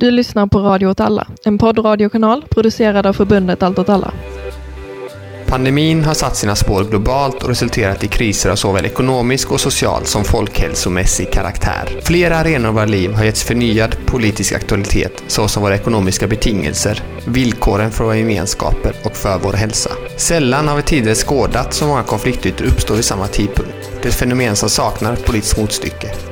Du lyssnar på Radio åt alla, en poddradiokanal producerad av förbundet Allt åt alla. Pandemin har satt sina spår globalt och resulterat i kriser av såväl ekonomisk och social som folkhälsomässig karaktär. Flera arenor av våra liv har getts förnyad politisk aktualitet såsom våra ekonomiska betingelser, villkoren för våra gemenskaper och för vår hälsa. Sällan har vi tidigare skådat så många konfliktytor uppstå vid samma tidpunkt. Det är ett fenomen som saknar politiskt motstycke.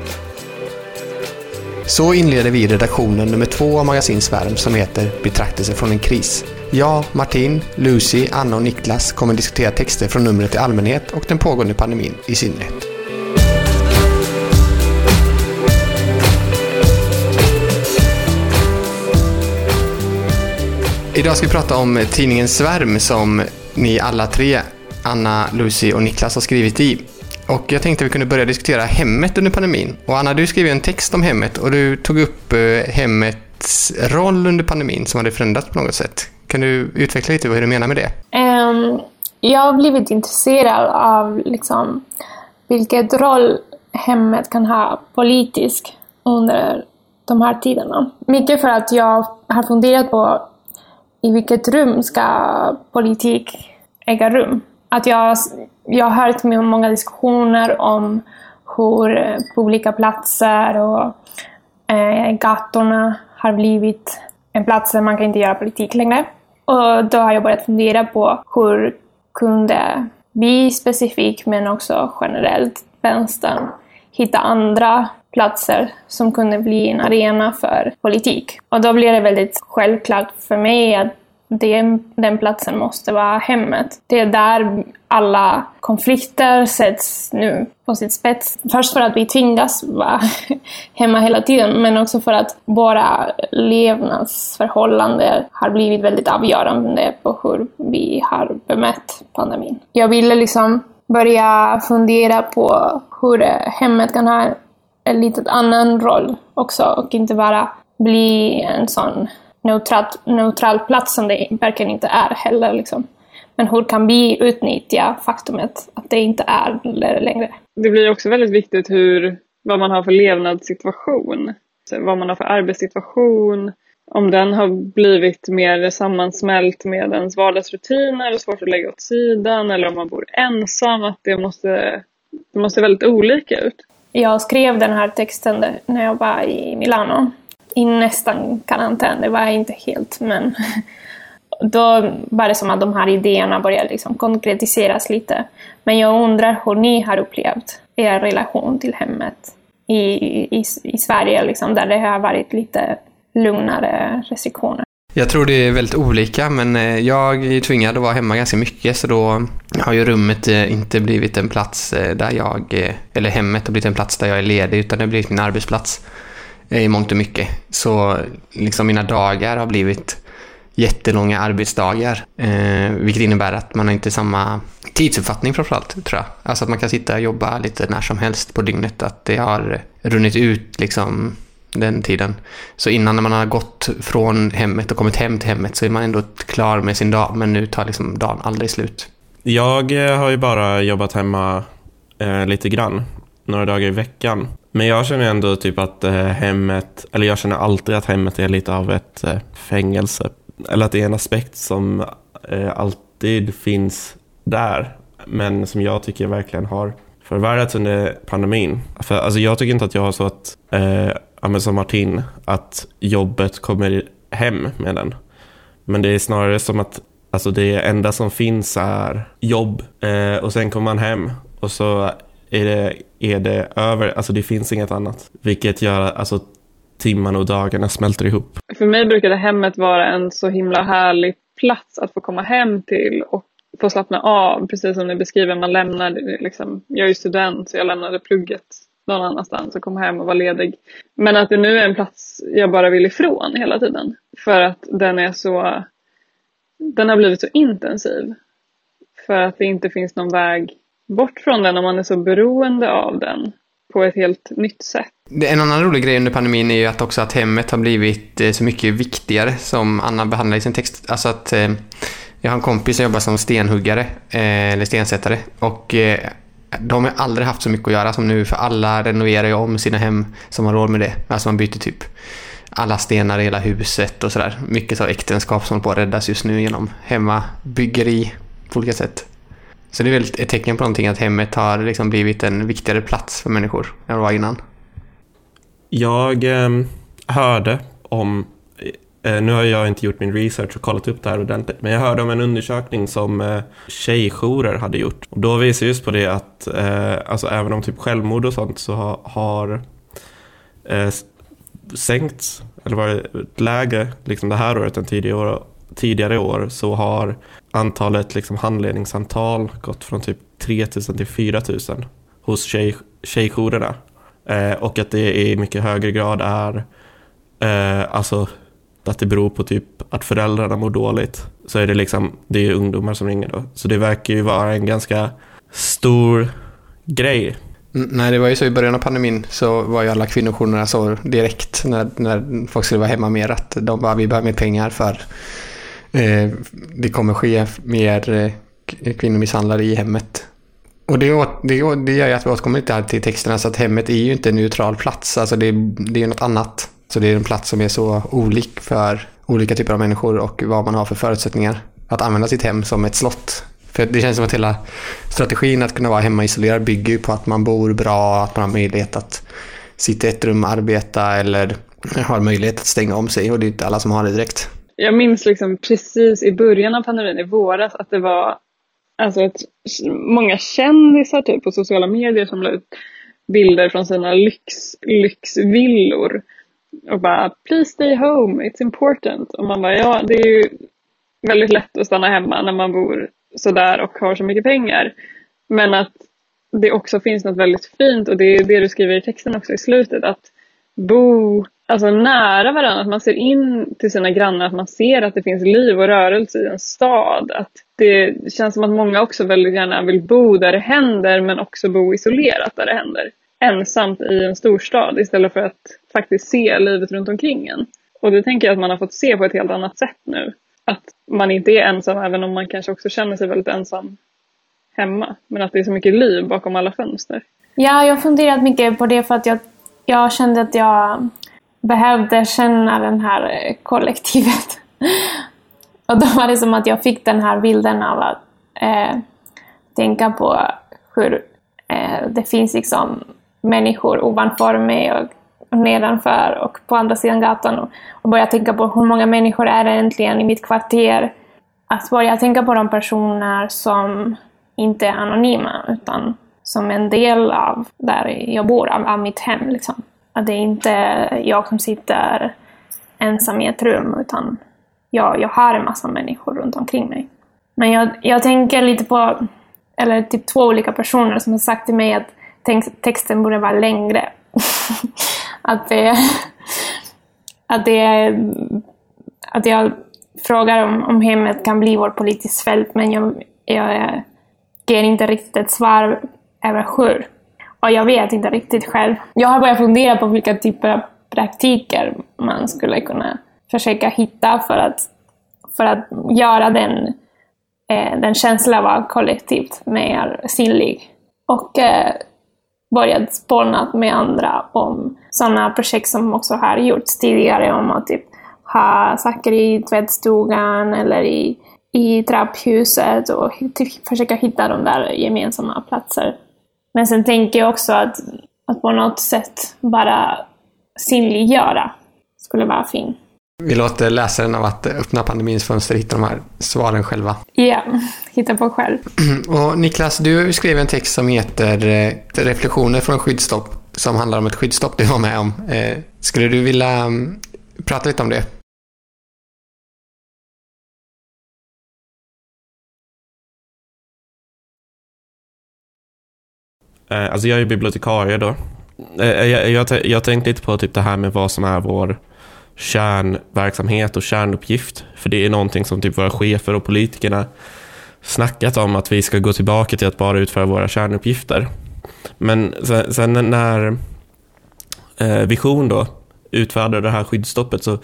Så inleder vi redaktionen nummer två av Magasin Svärm som heter Betraktelse från en kris. Jag, Martin, Lucy, Anna och Niklas kommer diskutera texter från numret i allmänhet och den pågående pandemin i synnerhet. Idag ska vi prata om tidningen Svärm som ni alla tre, Anna, Lucy och Niklas har skrivit i. Och jag tänkte att vi kunde börja diskutera hemmet under pandemin. Och Anna, du skrev ju en text om hemmet och du tog upp eh, hemmets roll under pandemin som hade förändrats på något sätt. Kan du utveckla lite vad du menar med det? Um, jag har blivit intresserad av liksom, vilket roll hemmet kan ha politiskt under de här tiderna. Mycket för att jag har funderat på i vilket rum ska politik äga rum. Att jag, jag har hört många diskussioner om hur eh, på olika platser och eh, gatorna har blivit en plats där man kan inte göra politik längre. Och då har jag börjat fundera på hur kunde vi specifikt, men också generellt, vänstern, hitta andra platser som kunde bli en arena för politik. Och då blir det väldigt självklart för mig att det, den platsen måste vara hemmet. Det är där alla konflikter sätts nu på sitt spets. Först för att vi tvingas vara hemma hela tiden, men också för att våra levnadsförhållanden har blivit väldigt avgörande på hur vi har bemött pandemin. Jag ville liksom börja fundera på hur hemmet kan ha en lite annan roll också och inte bara bli en sån neutral, neutral plats som det verkligen inte är heller. Liksom. Men hur kan vi utnyttja faktumet att det inte är det längre? Det blir också väldigt viktigt hur, vad man har för levnadssituation. Vad man har för arbetssituation. Om den har blivit mer sammansmält med ens vardagsrutiner och svårt att lägga åt sidan. Eller om man bor ensam. Att det måste, det måste se väldigt olika ut. Jag skrev den här texten när jag var i Milano i nästan karantän. Det var inte helt, men då var det som att de här idéerna började liksom konkretiseras lite. Men jag undrar hur ni har upplevt er relation till hemmet i, i, i Sverige, liksom, där det har varit lite lugnare restriktioner. Jag tror det är väldigt olika, men eh, jag är tvingad att vara hemma ganska mycket, så då har ju rummet eh, inte blivit en plats eh, där jag, eller hemmet har blivit en plats där jag är ledig, utan det har blivit min arbetsplats Eh, i mångt och mycket. Så liksom mina dagar har blivit jättelånga arbetsdagar. Eh, vilket innebär att man har inte samma tidsuppfattning framförallt, tror jag. Alltså att man kan sitta och jobba lite när som helst på dygnet. Att det har runnit ut liksom den tiden. Så innan när man har gått från hemmet och kommit hem till hemmet så är man ändå klar med sin dag. Men nu tar liksom dagen aldrig slut. Jag eh, har ju bara jobbat hemma eh, lite grann. Några dagar i veckan. Men jag känner ändå typ att eh, hemmet, eller jag känner alltid att hemmet är lite av ett eh, fängelse. Eller att det är en aspekt som eh, alltid finns där. Men som jag tycker verkligen har förvärrats under pandemin. För alltså, jag tycker inte att jag har så att, eh, som Martin, att jobbet kommer hem med den. Men det är snarare som att alltså, det enda som finns är jobb. Eh, och sen kommer man hem och så är det, är det över, alltså det finns inget annat. Vilket gör att alltså, timmarna och dagarna smälter ihop. För mig brukade hemmet vara en så himla härlig plats att få komma hem till och få slappna av. Precis som ni beskriver, man lämnar, liksom, jag är ju student så jag lämnade plugget någon annanstans och kom hem och var ledig. Men att det nu är en plats jag bara vill ifrån hela tiden. För att den är så, den har blivit så intensiv. För att det inte finns någon väg bort från den om man är så beroende av den på ett helt nytt sätt. En annan rolig grej under pandemin är ju att också att hemmet har blivit eh, så mycket viktigare som Anna behandlar i sin text. Alltså att eh, jag har en kompis som jobbar som stenhuggare eh, eller stensättare och eh, de har aldrig haft så mycket att göra som nu för alla renoverar ju om sina hem som har råd med det. Alltså man byter typ alla stenar i hela huset och sådär. Mycket av äktenskap som håller på att räddas just nu genom hemmabyggeri på olika sätt. Så det är väl ett tecken på någonting att hemmet har liksom blivit en viktigare plats för människor än vad det var innan. Jag eh, hörde om, eh, nu har jag inte gjort min research och kollat upp det här ordentligt, men jag hörde om en undersökning som eh, tjejjourer hade gjort. Och då visar just på det att eh, alltså även om typ självmord och sånt så har, har eh, sänkts, eller varit lägre liksom det här året än tidigare år, tidigare år så har antalet liksom handledningssamtal gått från typ 3000 till 4000 hos tjej, tjejjourerna. Eh, och att det i mycket högre grad är eh, alltså att det beror på typ att föräldrarna mår dåligt. Så är det liksom, det är ungdomar som ringer då. Så det verkar ju vara en ganska stor grej. Mm, nej, det var ju så i början av pandemin så var ju alla kvinnojourerna så direkt när, när folk skulle vara hemma mer att de bara, vi behöver mer pengar för Eh, det kommer ske mer eh, kvinnomisshandlare i hemmet. Och det, det, det gör ju att vi återkommer lite här till texterna så att hemmet är ju inte en neutral plats. Alltså det, det är något annat. Så det är en plats som är så olik för olika typer av människor och vad man har för förutsättningar att använda sitt hem som ett slott. För det känns som att hela strategin att kunna vara hemmaisolerad bygger ju på att man bor bra, att man har möjlighet att sitta i ett rum och arbeta eller har möjlighet att stänga om sig och det är inte alla som har det direkt. Jag minns liksom precis i början av pandemin i våras att det var alltså ett, många kändisar typ på sociala medier som la ut bilder från sina lyx, lyxvillor och bara “Please stay home, it's important” och man bara ja det är ju väldigt lätt att stanna hemma när man bor sådär och har så mycket pengar. Men att det också finns något väldigt fint och det är det du skriver i texten också i slutet att bo alltså nära varandra, att man ser in till sina grannar, att man ser att det finns liv och rörelse i en stad. Att det känns som att många också väldigt gärna vill bo där det händer men också bo isolerat där det händer. Ensamt i en storstad istället för att faktiskt se livet runt omkring en. Och det tänker jag att man har fått se på ett helt annat sätt nu. Att man inte är ensam även om man kanske också känner sig väldigt ensam hemma. Men att det är så mycket liv bakom alla fönster. Ja, jag har funderat mycket på det för att jag, jag kände att jag behövde känna den här eh, kollektivet. Och då var det som att jag fick den här bilden av att eh, tänka på hur eh, det finns liksom människor ovanför mig och, nedanför och på andra sidan gatan. Och, och börja tänka på hur många människor är det egentligen i mitt kvarter. Att börja tänka på de personer som inte är anonyma utan som en del av där jag bor, av, av mitt hem. Liksom. Att det är inte jag som sitter ensam i ett rum utan jag, jag har en massa människor runt omkring mig. Men jag, jag tänker lite på, eller typ två olika personer som har sagt till mig att texten borde vara längre. att det, att det att jag frågar om, om hemmet kan bli vårt politiskt fält men jag, jag ger inte riktigt ett svar över hur. Och jag vet inte riktigt själv. Jag har börjat fundera på vilka typer av praktiker man skulle kunna försöka hitta för att, för att göra den, eh, den känslan av kollektivt mer synlig. Och eh, börjat spåna med andra om sådana projekt som också har gjorts tidigare om att typ ha saker i tvättstugan eller i, i trapphuset och typ försöka hitta de där gemensamma platser. Men sen tänker jag också att, att på något sätt bara synliggöra skulle vara fint. Vi låter läsaren av att öppna pandemins fönster hitta de här svaren själva. Ja, yeah, hitta på själv. Och Niklas, du skrev en text som heter eh, Reflektioner från skyddsstopp som handlar om ett skyddsstopp du var med om. Eh, skulle du vilja mm, prata lite om det? Eh, alltså jag är bibliotekarie då. Eh, eh, jag, jag, jag tänkte lite på typ det här med vad som är vår kärnverksamhet och kärnuppgift. För det är någonting som typ våra chefer och politikerna snackat om att vi ska gå tillbaka till att bara utföra våra kärnuppgifter. Men sen, sen när eh, Vision då utfärdade det här skyddsstoppet så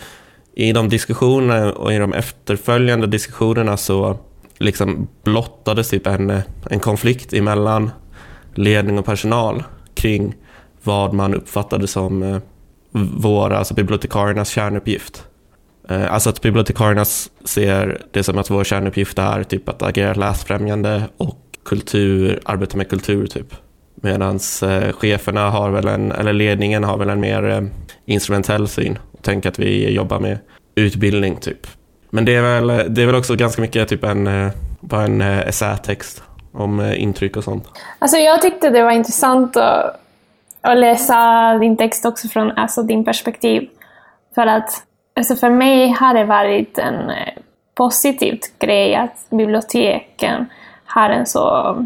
i de diskussionerna och i de efterföljande diskussionerna så liksom blottades typ en, en konflikt emellan ledning och personal kring vad man uppfattade som eh, våra, alltså bibliotekariernas kärnuppgift. Eh, alltså att bibliotekarierna ser det som att vår kärnuppgift är typ att agera läsfrämjande och kultur, arbeta med kultur typ. Medan eh, cheferna har väl en, eller ledningen har väl en mer instrumentell syn. Tänk att vi jobbar med utbildning typ. Men det är väl, det är väl också ganska mycket typ en, bara en essätext om eh, intryck och sånt. Alltså jag tyckte det var intressant att, att läsa din text också från alltså, din perspektiv. För att alltså för mig har det varit en eh, positiv grej att biblioteken har en så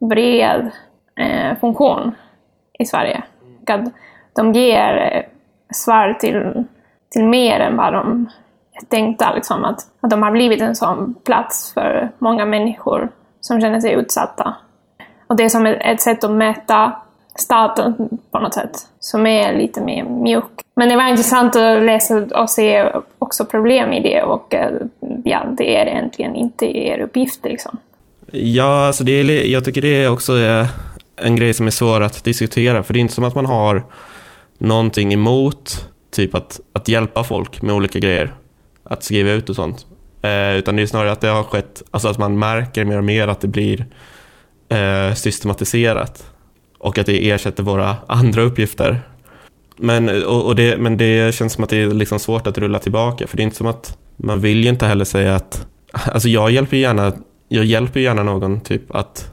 bred eh, funktion i Sverige. Att de ger eh, svar till, till mer än vad de tänkte. Liksom, att, att de har blivit en sån plats för många människor som känner sig utsatta. Och det är som ett, sätt att mäta staten på något sätt, som är lite mer mjuk. Men det var intressant att läsa och se också problem i det och eh, ja, det är egentligen inte er uppgift liksom. Ja, alltså det är, jag tycker det också är en grej som är svår att diskutera, för det är inte som att man har någonting emot typ att, att hjälpa folk med olika grejer, att skriva ut och sånt. Eh, utan det är snarare att det har skett, alltså att man märker mer och mer att det blir eh, systematiserat och att det ersätter våra andra uppgifter. Men, och, och det, men det känns som att det är liksom svårt att rulla tillbaka, för det är inte som att man vill ju inte heller säga att, alltså jag hjälper gärna, jag hjälper gärna någon typ att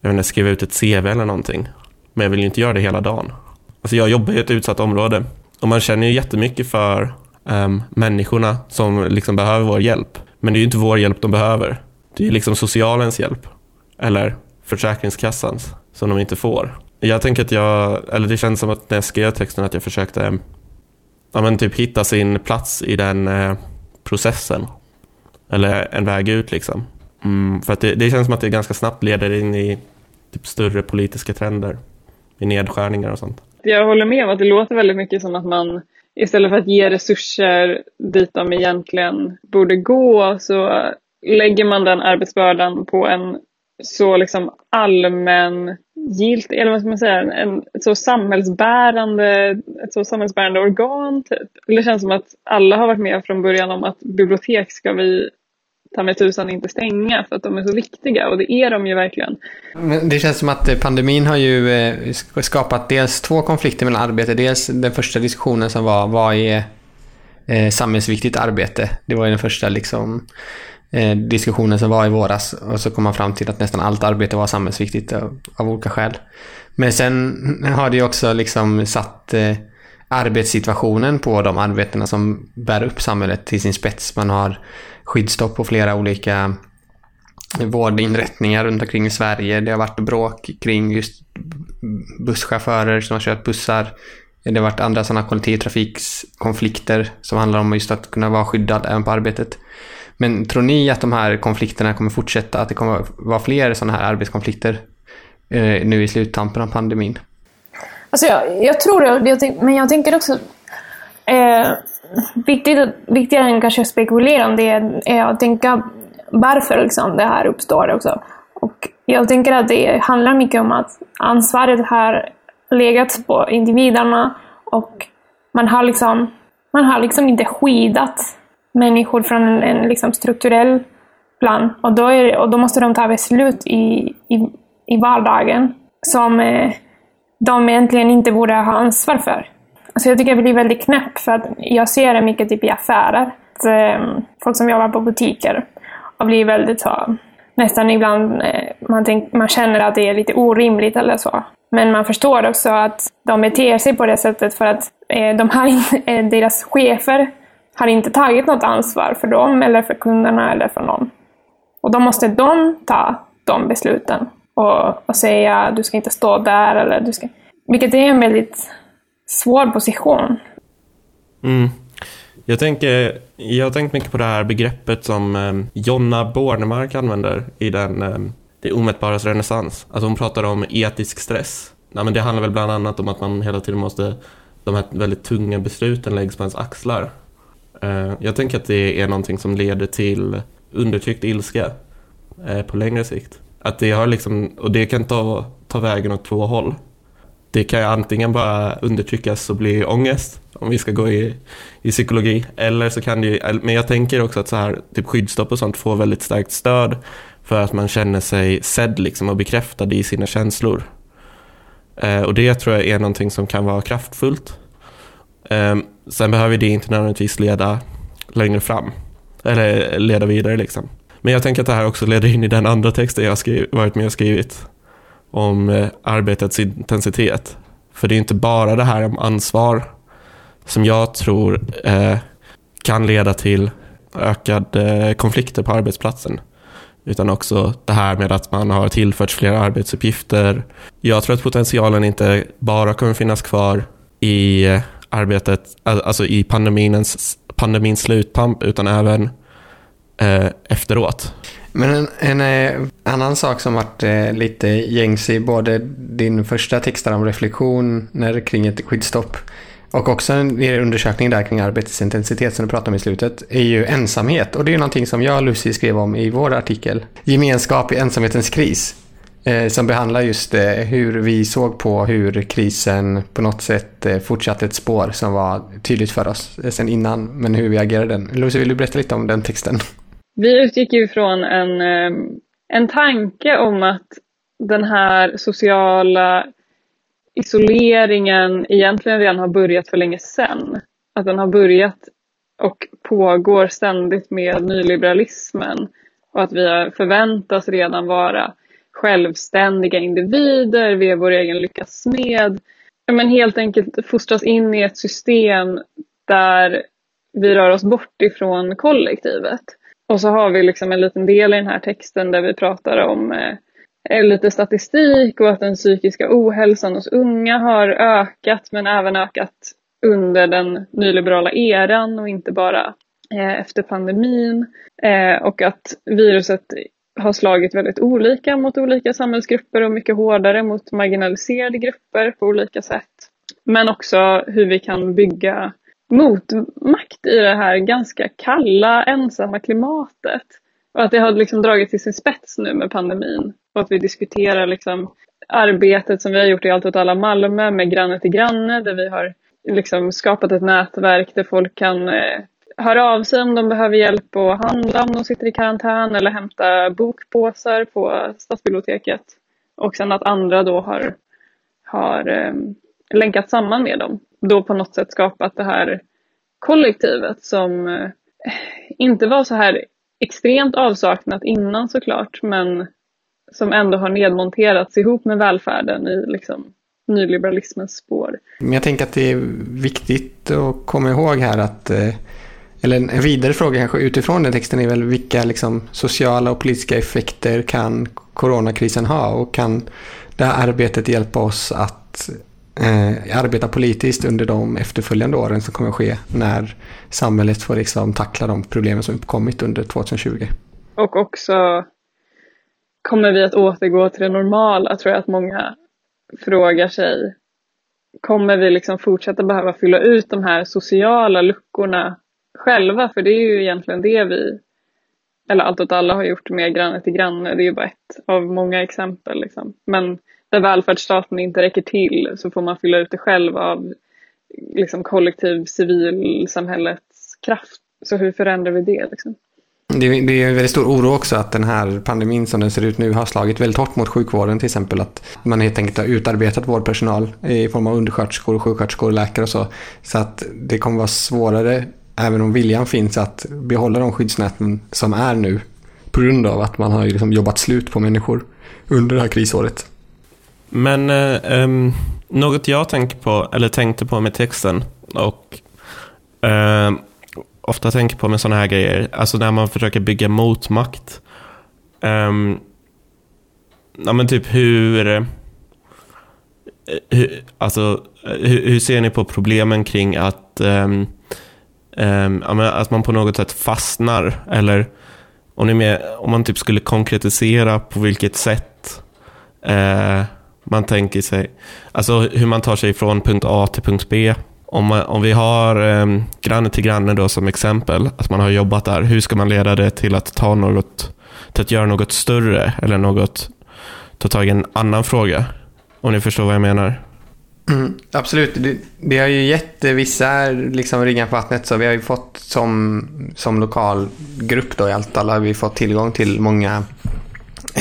jag inte, skriva ut ett CV eller någonting, men jag vill ju inte göra det hela dagen. Alltså jag jobbar i ett utsatt område och man känner ju jättemycket för um, människorna som liksom behöver vår hjälp. Men det är ju inte vår hjälp de behöver. Det är liksom socialens hjälp. Eller Försäkringskassans som de inte får. Jag tänker att jag, eller det känns som att när jag skrev texten att jag försökte ehm, ja, men typ hitta sin plats i den eh, processen. Eller en väg ut liksom. Mm, för att det, det, känns som att det ganska snabbt leder in i typ större politiska trender. I nedskärningar och sånt. Jag håller med om att det låter väldigt mycket som att man istället för att ge resurser dit de egentligen borde gå så lägger man den arbetsbördan på en så liksom allmän gilt, eller vad ska man säga, en, ett så samhällsbärande, ett så samhällsbärande organ typ. Det känns som att alla har varit med från början om att bibliotek ska vi ta med tusan inte stänga för att de är så viktiga och det är de ju verkligen. Men det känns som att eh, pandemin har ju eh, skapat dels två konflikter mellan arbete. Dels den första diskussionen som var vad är eh, samhällsviktigt arbete? Det var ju den första liksom diskussionen som var i våras och så kom man fram till att nästan allt arbete var samhällsviktigt av, av olika skäl. Men sen har det ju också liksom satt arbetssituationen på de arbetena som bär upp samhället till sin spets. Man har skyddsstopp på flera olika vårdinrättningar runt omkring i Sverige. Det har varit bråk kring just busschaufförer som har kört bussar. Det har varit andra sådana kollektivtrafikskonflikter som handlar om just att kunna vara skyddad även på arbetet. Men tror ni att de här konflikterna kommer fortsätta? Att det kommer vara fler sådana här arbetskonflikter eh, nu i sluttampen av pandemin? Alltså jag, jag tror det, men jag tänker också eh, viktigt, viktigare än kanske att spekulera om det är att tänka varför liksom det här uppstår också. Och jag tänker att det handlar mycket om att ansvaret har legat på individerna och man har liksom, man har liksom inte skyddat människor från en, en liksom strukturell plan. Och då, är, och då måste de ta beslut i, i, i vardagen som eh, de egentligen inte borde ha ansvar för. Alltså jag tycker jag blir väldigt knäpp för att jag ser det mycket typ i affärer. Att, eh, folk som jobbar på butiker och blir väldigt så, nästan ibland eh, man, tänk, man känner att det är lite orimligt eller så. Men man förstår också att de beter sig på det sättet för att eh, de har eh, deras chefer har inte tagit något ansvar för dem eller för kunderna eller för någon. Och då måste de ta de besluten och, och säga du ska inte stå där eller du ska... Vilket är en väldigt svår position. Mm. Jag, tänker, jag har tänkt mycket på det här begreppet som eh, Jonna Bornemark använder i den eh, Det omätbaras renässans. Alltså hon pratar om etisk stress. Nej, men det handlar väl bland annat om att man hela tiden måste, de här väldigt tunga besluten läggs på ens axlar. Eh, jag tänker att det är någonting som leder till undertryckt ilska eh, på längre sikt. Att det har liksom, och det kan ta, ta vägen åt två håll det kan ju antingen bara undertryckas och bli ångest, om vi ska gå i, i psykologi, eller så kan det ju, men jag tänker också att så här, typ skyddsstopp och sånt får väldigt starkt stöd för att man känner sig sedd liksom och bekräftad i sina känslor. Eh, och det tror jag är någonting som kan vara kraftfullt. Eh, sen behöver det inte nödvändigtvis leda längre fram, eller leda vidare liksom. Men jag tänker att det här också leder in i den andra texten jag skrivit, varit med och skrivit om eh, arbetets intensitet. För det är inte bara det här om ansvar som jag tror eh, kan leda till ökade eh, konflikter på arbetsplatsen. Utan också det här med att man har tillförts fler arbetsuppgifter. Jag tror att potentialen inte bara kommer finnas kvar i eh, arbetet, alltså i pandemins, pandemins sluttamp, utan även eh, efteråt. Men en, en, en, annan sak som varit eh, lite gängs i både din första text om reflektioner kring ett skyddsstopp och också en undersökning där kring arbetsintensitet som du pratade om i slutet är ju ensamhet. Och det är ju någonting som jag och Lucy skrev om i vår artikel. Gemenskap i ensamhetens kris. Eh, som behandlar just eh, hur vi såg på hur krisen på något sätt eh, fortsatte ett spår som var tydligt för oss eh, sen innan. Men hur vi agerade den. Lucy, vill du berätta lite om den texten? Vi utgick ju från en, eh, en tanke om att den här sociala isoleringen egentligen redan har börjat för länge sedan. Att den har börjat och pågår ständigt med nyliberalismen och att vi förväntas redan vara självständiga individer, vi är vår egen lyckas smed. Men helt enkelt fostras in i ett system där vi rör oss bort ifrån kollektivet. Och så har vi liksom en liten del i den här texten där vi pratar om eh, lite statistik och att den psykiska ohälsan hos unga har ökat men även ökat under den nyliberala eran och inte bara eh, efter pandemin. Eh, och att viruset har slagit väldigt olika mot olika samhällsgrupper och mycket hårdare mot marginaliserade grupper på olika sätt. Men också hur vi kan bygga motmakt i det här ganska kalla, ensamma klimatet. Och att det har liksom dragit till sin spets nu med pandemin. Och att vi diskuterar liksom arbetet som vi har gjort i Allt åt alla Malmö med Granne till granne där vi har liksom skapat ett nätverk där folk kan eh, höra av sig om de behöver hjälp att handla om de sitter i karantän eller hämta bokpåsar på stadsbiblioteket. Och sen att andra då har, har eh, länkat samman med dem. Då på något sätt skapat det här kollektivet som eh, inte var så här extremt avsaknat innan såklart men som ändå har nedmonterats ihop med välfärden i liksom nyliberalismens spår. Men jag tänker att det är viktigt att komma ihåg här att eh, eller en vidare fråga kanske utifrån den texten är väl vilka liksom, sociala och politiska effekter kan coronakrisen ha och kan det här arbetet hjälpa oss att eh, arbeta politiskt under de efterföljande åren som kommer att ske när samhället får liksom tackla de problemen som uppkommit under 2020. Och också kommer vi att återgå till det normala tror jag att många frågar sig. Kommer vi liksom fortsätta behöva fylla ut de här sociala luckorna själva? För det är ju egentligen det vi, eller Allt åt alla har gjort med Granne till granne. Det är ju bara ett av många exempel. Liksom. Men där välfärdsstaten inte räcker till så får man fylla ut det själv av liksom, kollektiv civilsamhällets kraft. Så hur förändrar vi det? Liksom? Det, är en väldigt stor oro också att den här pandemin som den ser ut nu har slagit väldigt hårt mot sjukvården till exempel. Att man helt enkelt har utarbetat vårdpersonal i form av undersköterskor, sjuksköterskor, läkare och så. Så att det kommer vara svårare, även om viljan finns, att behålla de skyddsnäten som är nu. På grund av att man har liksom jobbat slut på människor under det här krisåret. Men eh, um, något jag tänker på, eller tänkte på med texten och eh, ofta tänker på med sådana här grejer, alltså när man försöker bygga motmakt. Eh, ja men typ hur, eh, hur alltså hur, hur, ser ni på problemen kring att, um, att man på något sätt fastnar? Eller om, ni med, om man typ skulle konkretisera på vilket sätt uh, man tänker sig, alltså hur man tar sig från punkt A till punkt B. Om, man, om vi har eh, granne till granne då som exempel, att man har jobbat där, hur ska man leda det till att ta något, till att göra något större eller något, ta tag i en annan fråga? Om ni förstår vad jag menar. Mm, absolut. Det, det har ju gett vissa liksom, ringar på vattnet. Så vi har ju fått som, som lokal grupp då i Altala har vi fått tillgång till många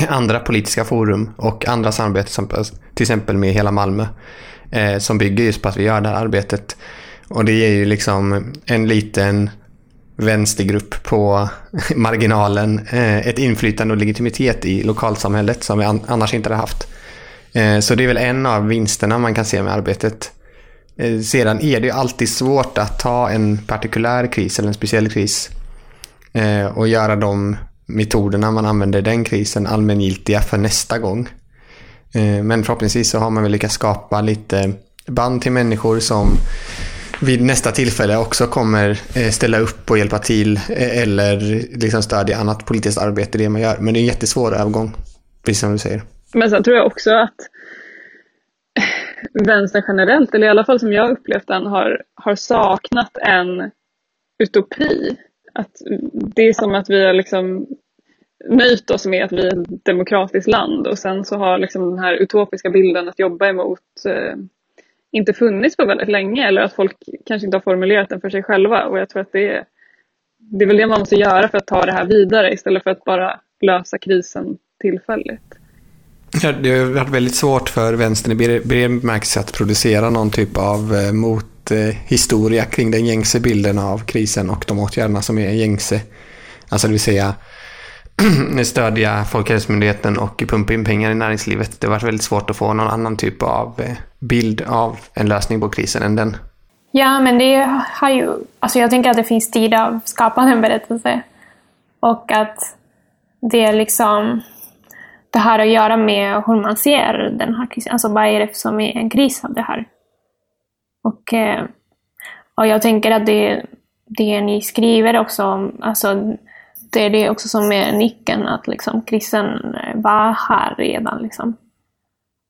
andra politiska forum och andra samarbeten till exempel med hela Malmö eh, som bygger just på att vi gör det här arbetet. Och det ger ju liksom en liten vänstergrupp på marginalen eh, ett inflytande och legitimitet i lokalsamhället som vi annars inte hade haft. Eh, så det är väl en av vinsterna man kan se med arbetet. Sedan är det ju alltid svårt att ta en partikulär kris eller en speciell kris och göra de metoderna man använder i den krisen allmängiltiga för nästa gång. Eh, men förhoppningsvis så har man väl lyckats skapa lite band till människor som vid nästa tillfälle också kommer eh, ställa upp och hjälpa till eh, eller liksom stödja annat politiskt arbete det man gör. Men det är en jättesvår övergång, precis som du säger. Men sen tror jag också att vänstern generellt, eller i alla fall som jag upplevt den, har, har saknat en utopi. Att det är som att vi har liksom nöjt oss med att vi är ett demokratiskt land och sen så har liksom den här utopiska bilden att jobba emot eh, inte funnits på väldigt länge eller att folk kanske inte har formulerat den för sig själva och jag tror att det är, det är väl det man måste göra för att ta det här vidare istället för att bara lösa krisen tillfälligt. Ja, det har varit väldigt svårt för vänstern i bred bemärkelse att producera någon typ av eh, eh, kring den gängse bilden av krisen och de åtgärderna som är gängse. Alltså det vill säga stödja Folkhälsomyndigheten och pumpa in pengar i näringslivet. Det har varit väldigt svårt att få någon annan typ av eh, bild av en lösning på krisen än den. Ja, men det har ju... Alltså jag tänker att det finns tid att skapa den berättelse. Och att det är liksom det har att göra med hur man ser den här krisen. Alltså vad är det som är en kris av det här? Och, eh, och jag tänker att det, det ni skriver också, alltså, det är det också som är nyckeln, att liksom, kristen eh, var här redan. Liksom.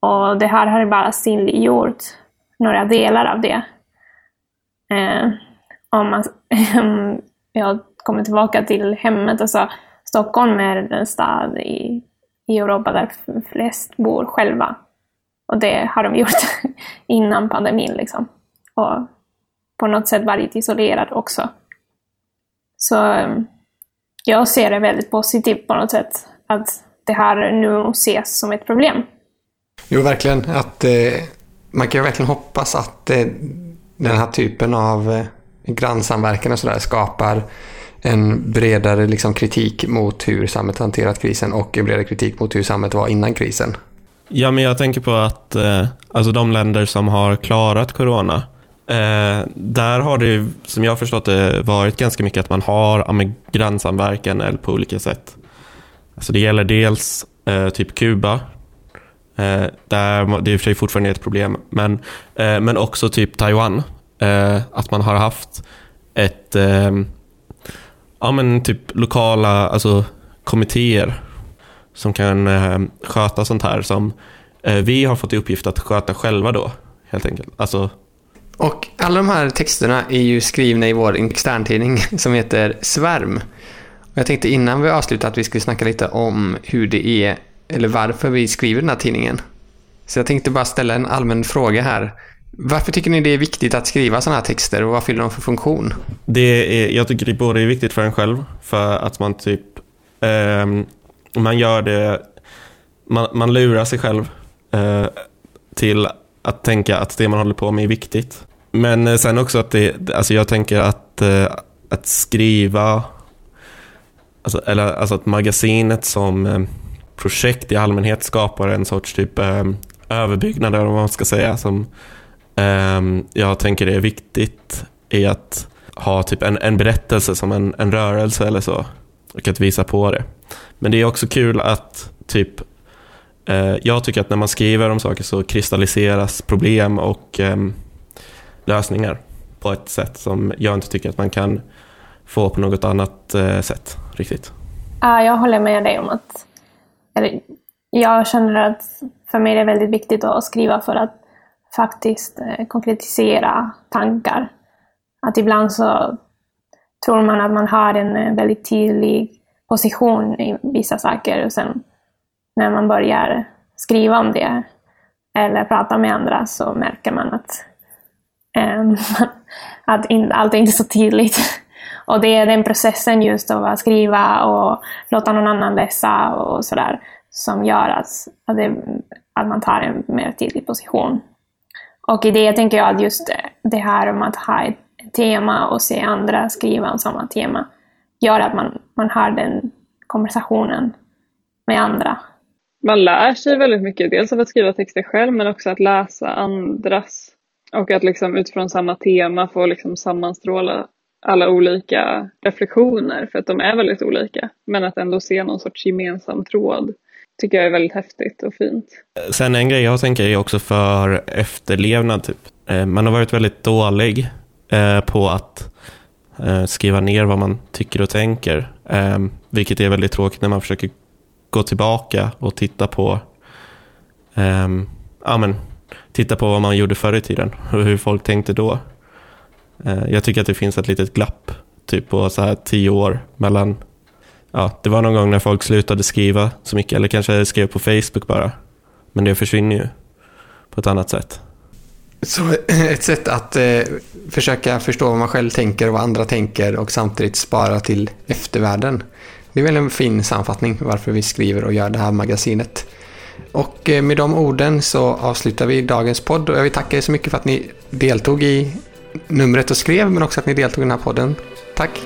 Och det här har bara synliggjort några delar av det. Eh, om man, jag kommer tillbaka till hemmet, alltså Stockholm är den stad i i Europa där flest bor själva. Och det har de gjort innan pandemin. Liksom. Och på något sätt varit isolerad också. Så ehm, jag ser det väldigt positivt på något sätt. Att det här nu ses som ett problem. Jo, verkligen. Att, eh, man kan verkligen hoppas att eh, den här typen av eh, grannsamverkan och sådär skapar en bredare liksom, kritik mot hur samhället hanterat krisen och en bredare kritik mot hur samhället var innan krisen. Ja, men jag tänker på att eh, alltså de länder som har klarat corona, eh, där har det, som jag har förstått det, varit ganska mycket att man har grannsamverkan eller på olika sätt. Alltså det gäller dels eh, typ Kuba, eh, där det i och för sig fortfarande är ett problem, men, eh, men också typ Taiwan. Eh, att man har haft ett eh, ja, men typ lokala alltså, kommittéer som kan eh, sköta sånt här som eh, vi har fått i uppgift att sköta själva då, helt enkelt. Alltså, och alla de här texterna är ju skrivna i vår externtidning som heter Svärm. Och jag tänkte innan vi avslutar att vi skulle snacka lite om hur det är, eller varför vi skriver den här tidningen. Så jag tänkte bara ställa en allmän fråga här. Varför tycker ni det är viktigt att skriva sådana här texter och vad fyller de för funktion? Det är, jag tycker det både är viktigt för en själv, för att man typ eh, man gör det, man, man lurar sig själv eh, till att tänka att det man håller på med är viktigt. Men eh, sen också att det, alltså jag tänker att, eh, att skriva, alltså, eller alltså att magasinet som eh, projekt i allmänhet skapar en sorts typ överbyggnad, eller vad man ska säga, som ehm, jag tänker är viktigt i att ha typ en, en berättelse som en, en rörelse eller så och att visa på det. Men det är också kul att typ Eh, jag tycker att när man skriver om saker så kristalliseras problem och ehm, lösningar på ett sätt som jag inte tycker att man kan få på något annat eh, sätt riktigt. Ja, jag håller med dig om att eller, jag känner att för mig är det väldigt viktigt att skriva för att faktiskt eh, konkretisera tankar. Att ibland så tror man att man har en väldigt tydlig position i vissa saker och sen när man börjar skriva om det eller pratar med andra så märker man att, um, att in, allt är inte så tydligt. Och det är den processen just av att skriva och låta någon annan läsa och sådär som gör att, att, det, att man tar en mer tydlig position. Och i det tänker jag att just det här om att ha ett tema och se andra skriva om samma tema gör att man, man har den konversationen med andra. Man lär sig väldigt mycket, dels av att skriva texter själv men också att läsa andras. Och att liksom utifrån samma tema få liksom sammanstråla alla olika reflektioner för att de är väldigt olika. Men att ändå se någon sorts gemensam tråd tycker jag är väldigt häftigt och fint. Sen en grej jag tänker är också för efterlevnad. Typ. Eh, man har varit väldigt dålig eh, på att eh, skriva ner vad man tycker och tänker. Vilket är väldigt tråkigt när man försöker gå tillbaka och titta på ehm, ja, men, titta på vad man gjorde förr i tiden och hur folk tänkte då. Eh, jag tycker att det finns ett litet glapp typ på så här tio år mellan ja, det var någon gång när folk slutade skriva så mycket, eller kanske skrev på Facebook bara. Men det försvinner ju på ett annat sätt. Så ett sätt att eh, försöka förstå vad man själv tänker och vad andra tänker och samtidigt spara till eftervärlden. Det är väl en fin sammanfattning varför vi skriver och gör det här magasinet. Och eh, med de orden så avslutar vi dagens podd och jag vill tacka er så mycket för att ni deltog i numret och skrev men också att ni deltog i den här podden. Tack!